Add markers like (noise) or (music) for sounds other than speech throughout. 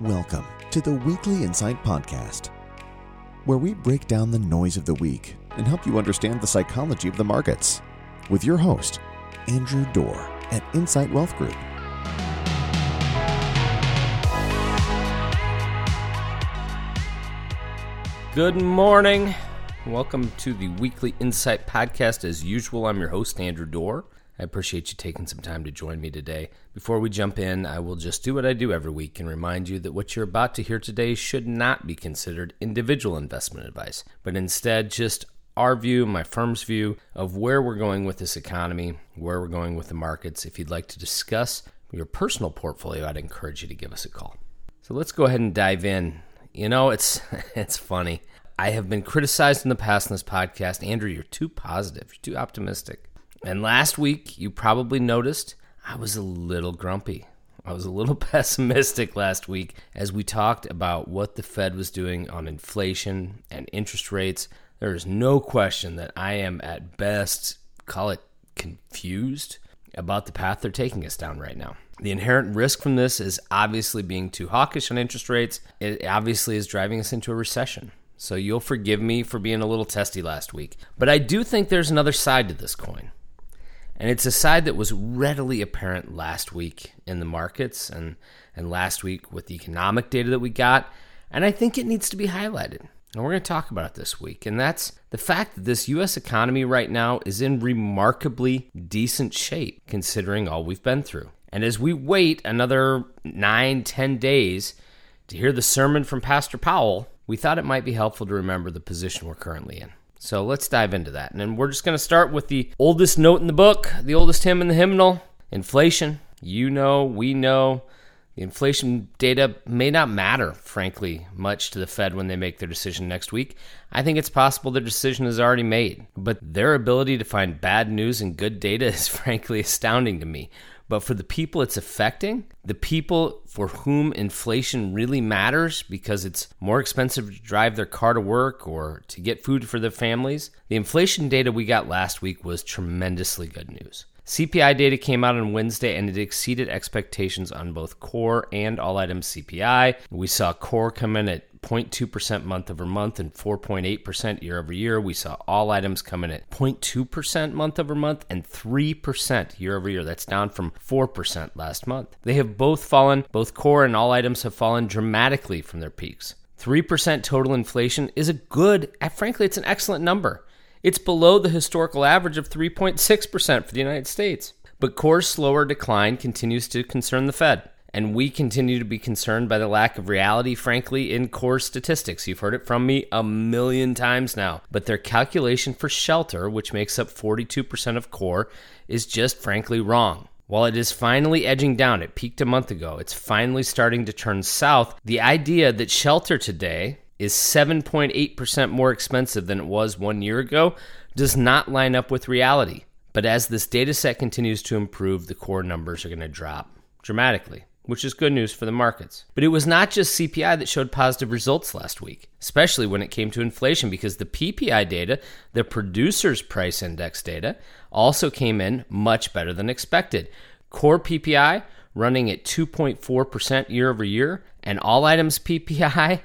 Welcome to the Weekly Insight Podcast, where we break down the noise of the week and help you understand the psychology of the markets. With your host, Andrew Dorr at Insight Wealth Group. Good morning. Welcome to the Weekly Insight Podcast. As usual, I'm your host, Andrew Dorr. I appreciate you taking some time to join me today. Before we jump in, I will just do what I do every week and remind you that what you're about to hear today should not be considered individual investment advice, but instead just our view, my firm's view of where we're going with this economy, where we're going with the markets. If you'd like to discuss your personal portfolio, I'd encourage you to give us a call. So let's go ahead and dive in. You know, it's (laughs) it's funny. I have been criticized in the past in this podcast, Andrew, you're too positive, you're too optimistic. And last week, you probably noticed I was a little grumpy. I was a little (laughs) pessimistic last week as we talked about what the Fed was doing on inflation and interest rates. There is no question that I am at best, call it confused about the path they're taking us down right now. The inherent risk from this is obviously being too hawkish on interest rates. It obviously is driving us into a recession. So you'll forgive me for being a little testy last week. But I do think there's another side to this coin. And it's a side that was readily apparent last week in the markets and, and last week with the economic data that we got. And I think it needs to be highlighted. And we're going to talk about it this week. And that's the fact that this U.S. economy right now is in remarkably decent shape considering all we've been through. And as we wait another nine, ten days to hear the sermon from Pastor Powell, we thought it might be helpful to remember the position we're currently in. So let's dive into that. And then we're just going to start with the oldest note in the book, the oldest hymn in the hymnal inflation. You know, we know. The inflation data may not matter, frankly, much to the Fed when they make their decision next week. I think it's possible their decision is already made, but their ability to find bad news and good data (laughs) is frankly astounding to me. But for the people it's affecting, the people for whom inflation really matters because it's more expensive to drive their car to work or to get food for their families, the inflation data we got last week was tremendously good news. CPI data came out on Wednesday and it exceeded expectations on both core and all items CPI. We saw core come in at 0.2% month over month and 4.8% year over year. We saw all items come in at 0.2% month over month and 3% year over year. That's down from 4% last month. They have both fallen, both core and all items have fallen dramatically from their peaks. 3% total inflation is a good, eh, frankly, it's an excellent number. It's below the historical average of 3.6% for the United States. But core's slower decline continues to concern the Fed. And we continue to be concerned by the lack of reality, frankly, in core statistics. You've heard it from me a million times now. But their calculation for shelter, which makes up 42% of core, is just frankly wrong. While it is finally edging down, it peaked a month ago, it's finally starting to turn south. The idea that shelter today is 7.8% more expensive than it was one year ago does not line up with reality. But as this data set continues to improve, the core numbers are going to drop dramatically which is good news for the markets. But it was not just CPI that showed positive results last week, especially when it came to inflation, because the PPI data, the producer's price index data, also came in much better than expected. Core PPI running at 2.4% year over year, and all items PPI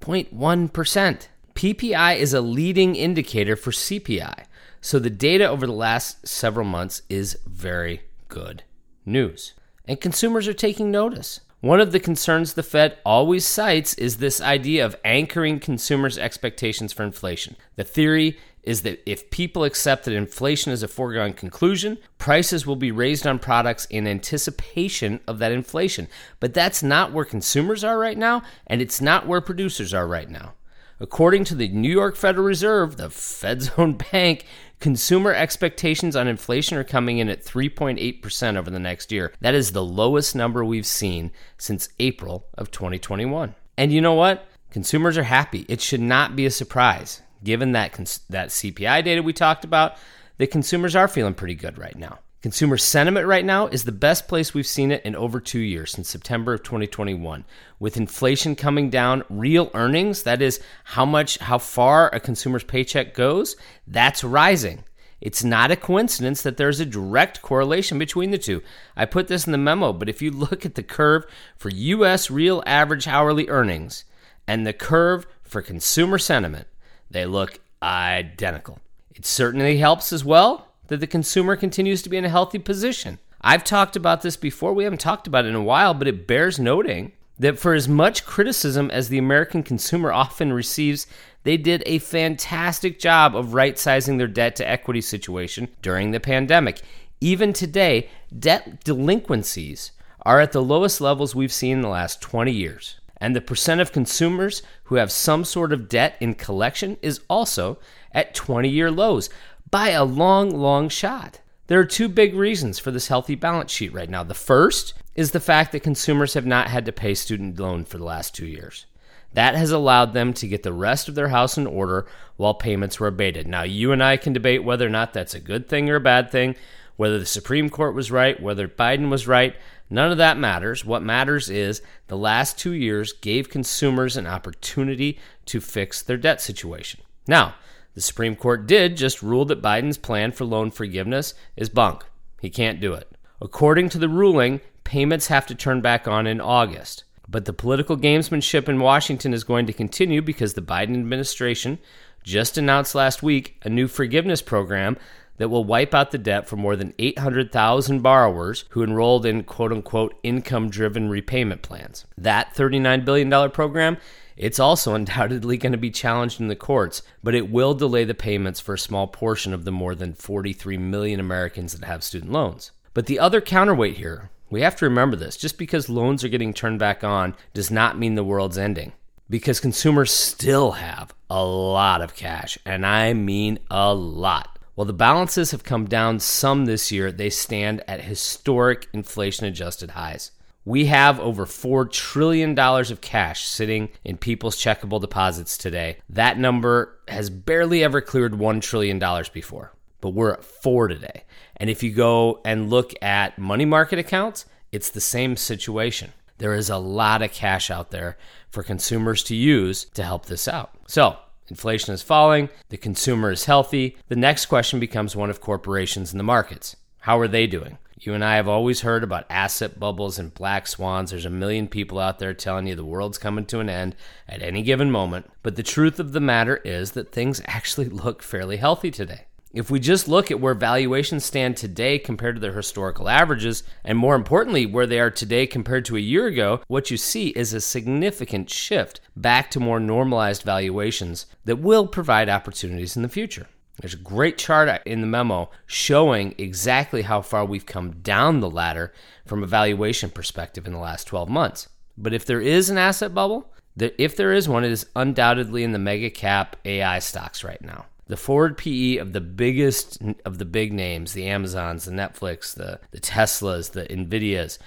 0.1%. PPI is a leading indicator for CPI, so the data over the last several months is very good news and consumers are taking notice. One of the concerns the Fed always cites is this idea of anchoring consumers' expectations for inflation. The theory is that if people accept that inflation is a foregone conclusion, prices will be raised on products in anticipation of that inflation. But that's not where consumers are right now, and it's not where producers are right now. According to the New York Federal Reserve, the Fed's (laughs) own bank, consumer expectations on inflation are coming in at 3.8% over the next year. That is the lowest number we've seen since April of 2021. And you know what? Consumers are happy. It should not be a surprise, given that cons- that CPI data we talked about, the consumers are feeling pretty good right now. Consumer sentiment right now is the best place we've seen it in over two years, since September of 2021. With inflation coming down, real earnings, that is how much, how far a consumer's paycheck goes, that's rising. It's not a coincidence that there's a direct correlation between the two. I put this in the memo, but if you look at the curve for U.S. real average hourly earnings and the curve for consumer sentiment, they look identical. It certainly helps as well that the consumer continues to be in a healthy position. I've talked about this before. We haven't talked about it in a while, but it bears noting that for as much criticism as the American consumer often receives, they did a fantastic job of right sizing their debt to equity situation during the pandemic. Even today, debt delinquencies are at the lowest levels we've seen in the last 20 years. And the percent of consumers who have some sort of debt in collection is also at 20 year lows by a long, long shot. There are two big reasons for this healthy balance sheet right now. The first is the fact that consumers have not had to pay student loan for the last two years. That has allowed them to get the rest of their house in order while payments were abated. Now, you and I can debate whether or not that's a good thing or a bad thing, whether the Supreme Court was right, whether Biden was right. None of that matters. What matters is the last two years gave consumers an opportunity to fix their debt situation. Now, the Supreme Court did just rule that Biden's plan for loan forgiveness is bunk. He can't do it. According to the ruling, payments have to turn back on in August. But the political gamesmanship in Washington is going to continue because the Biden administration just announced last week a new forgiveness program that will wipe out the debt for more than 800,000 borrowers who enrolled in quote unquote income driven repayment plans. That $39 billion program, it's also (laughs) undoubtedly going to be challenged in the courts, but it will delay the payments for a small portion of the more than 43 million Americans that have student loans. But the other counterweight here, we have to remember this just because loans are getting turned back on does not mean the world's ending. Because consumers still have a lot of cash, and I mean a lot. While the balances have come down some this year, they stand at historic inflation adjusted highs. We have over $4 trillion of cash sitting in people's checkable deposits today. That number has barely ever cleared $1 trillion before, but we're at 4 today. And if you go and look at money market accounts, it's the same situation. There is a lot of cash out there for consumers to use to help this out. So, Inflation is falling, the consumer is healthy. The next question becomes one of corporations in the markets. How are they doing? You and I have always heard about asset bubbles and black swans. There's a million people out there telling you the world's coming to an end at any given moment. But the truth of the matter is that things actually (laughs) look fairly healthy today. If we just look at where valuations stand today compared to their historical averages, and more importantly, where they are today compared to a year ago, what you see is a significant shift back to more normalized valuations that will provide opportunities in the future. There's a great chart in the memo showing exactly how far we've come down the ladder from a valuation perspective in the last 12 months. But if there is an asset bubble, if there is one, it is undoubtedly in the mega cap AI stocks right now the forward PE of the biggest of the big names, the Amazons, the Netflix, the, the Teslas, the Nvidias,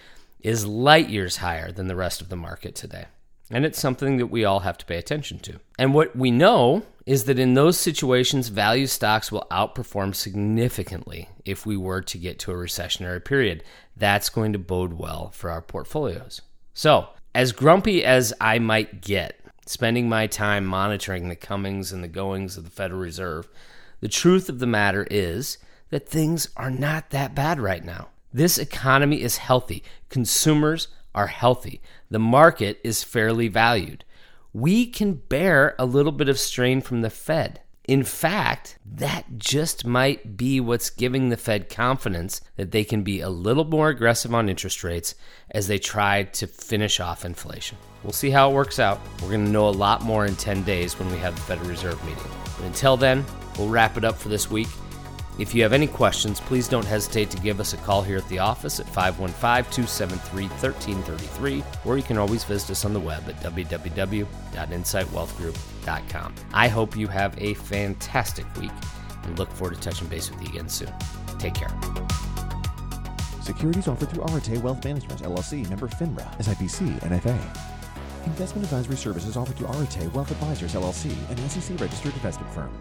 is light years higher than the rest of the market today. And it's something that we all have to pay attention to. And what we know is that in those situations, value stocks will outperform significantly if we were to get to a recessionary period. That's going to bode well for our portfolios. So, as grumpy as I might get spending my time monitoring the comings and the goings of the Federal Reserve, the truth of the matter is that things are not that bad right now. This economy is healthy. Consumers are healthy. The market is fairly valued. We can bear a little bit of strain from the Fed. In fact, that just might be what's giving the Fed confidence that they can be a little more aggressive on interest rates as they try to finish off inflation. We'll see how it works out. We're going to know a lot more in 10 days when we have the Federal Reserve meeting. But until then, we'll wrap it up for this week. If you have any questions, please don't hesitate to give us a call here at the office at 515 273 1333, or you can always visit us on the web at www.insightwealthgroup.com. I hope you have a fantastic week and look forward to touching base with you again soon. Take care. Securities offered through Arete Wealth Management, LLC, member FINRA, SIPC, NFA. Investment advisory services offered through Arete Wealth Advisors, LLC, an SEC registered investment firm.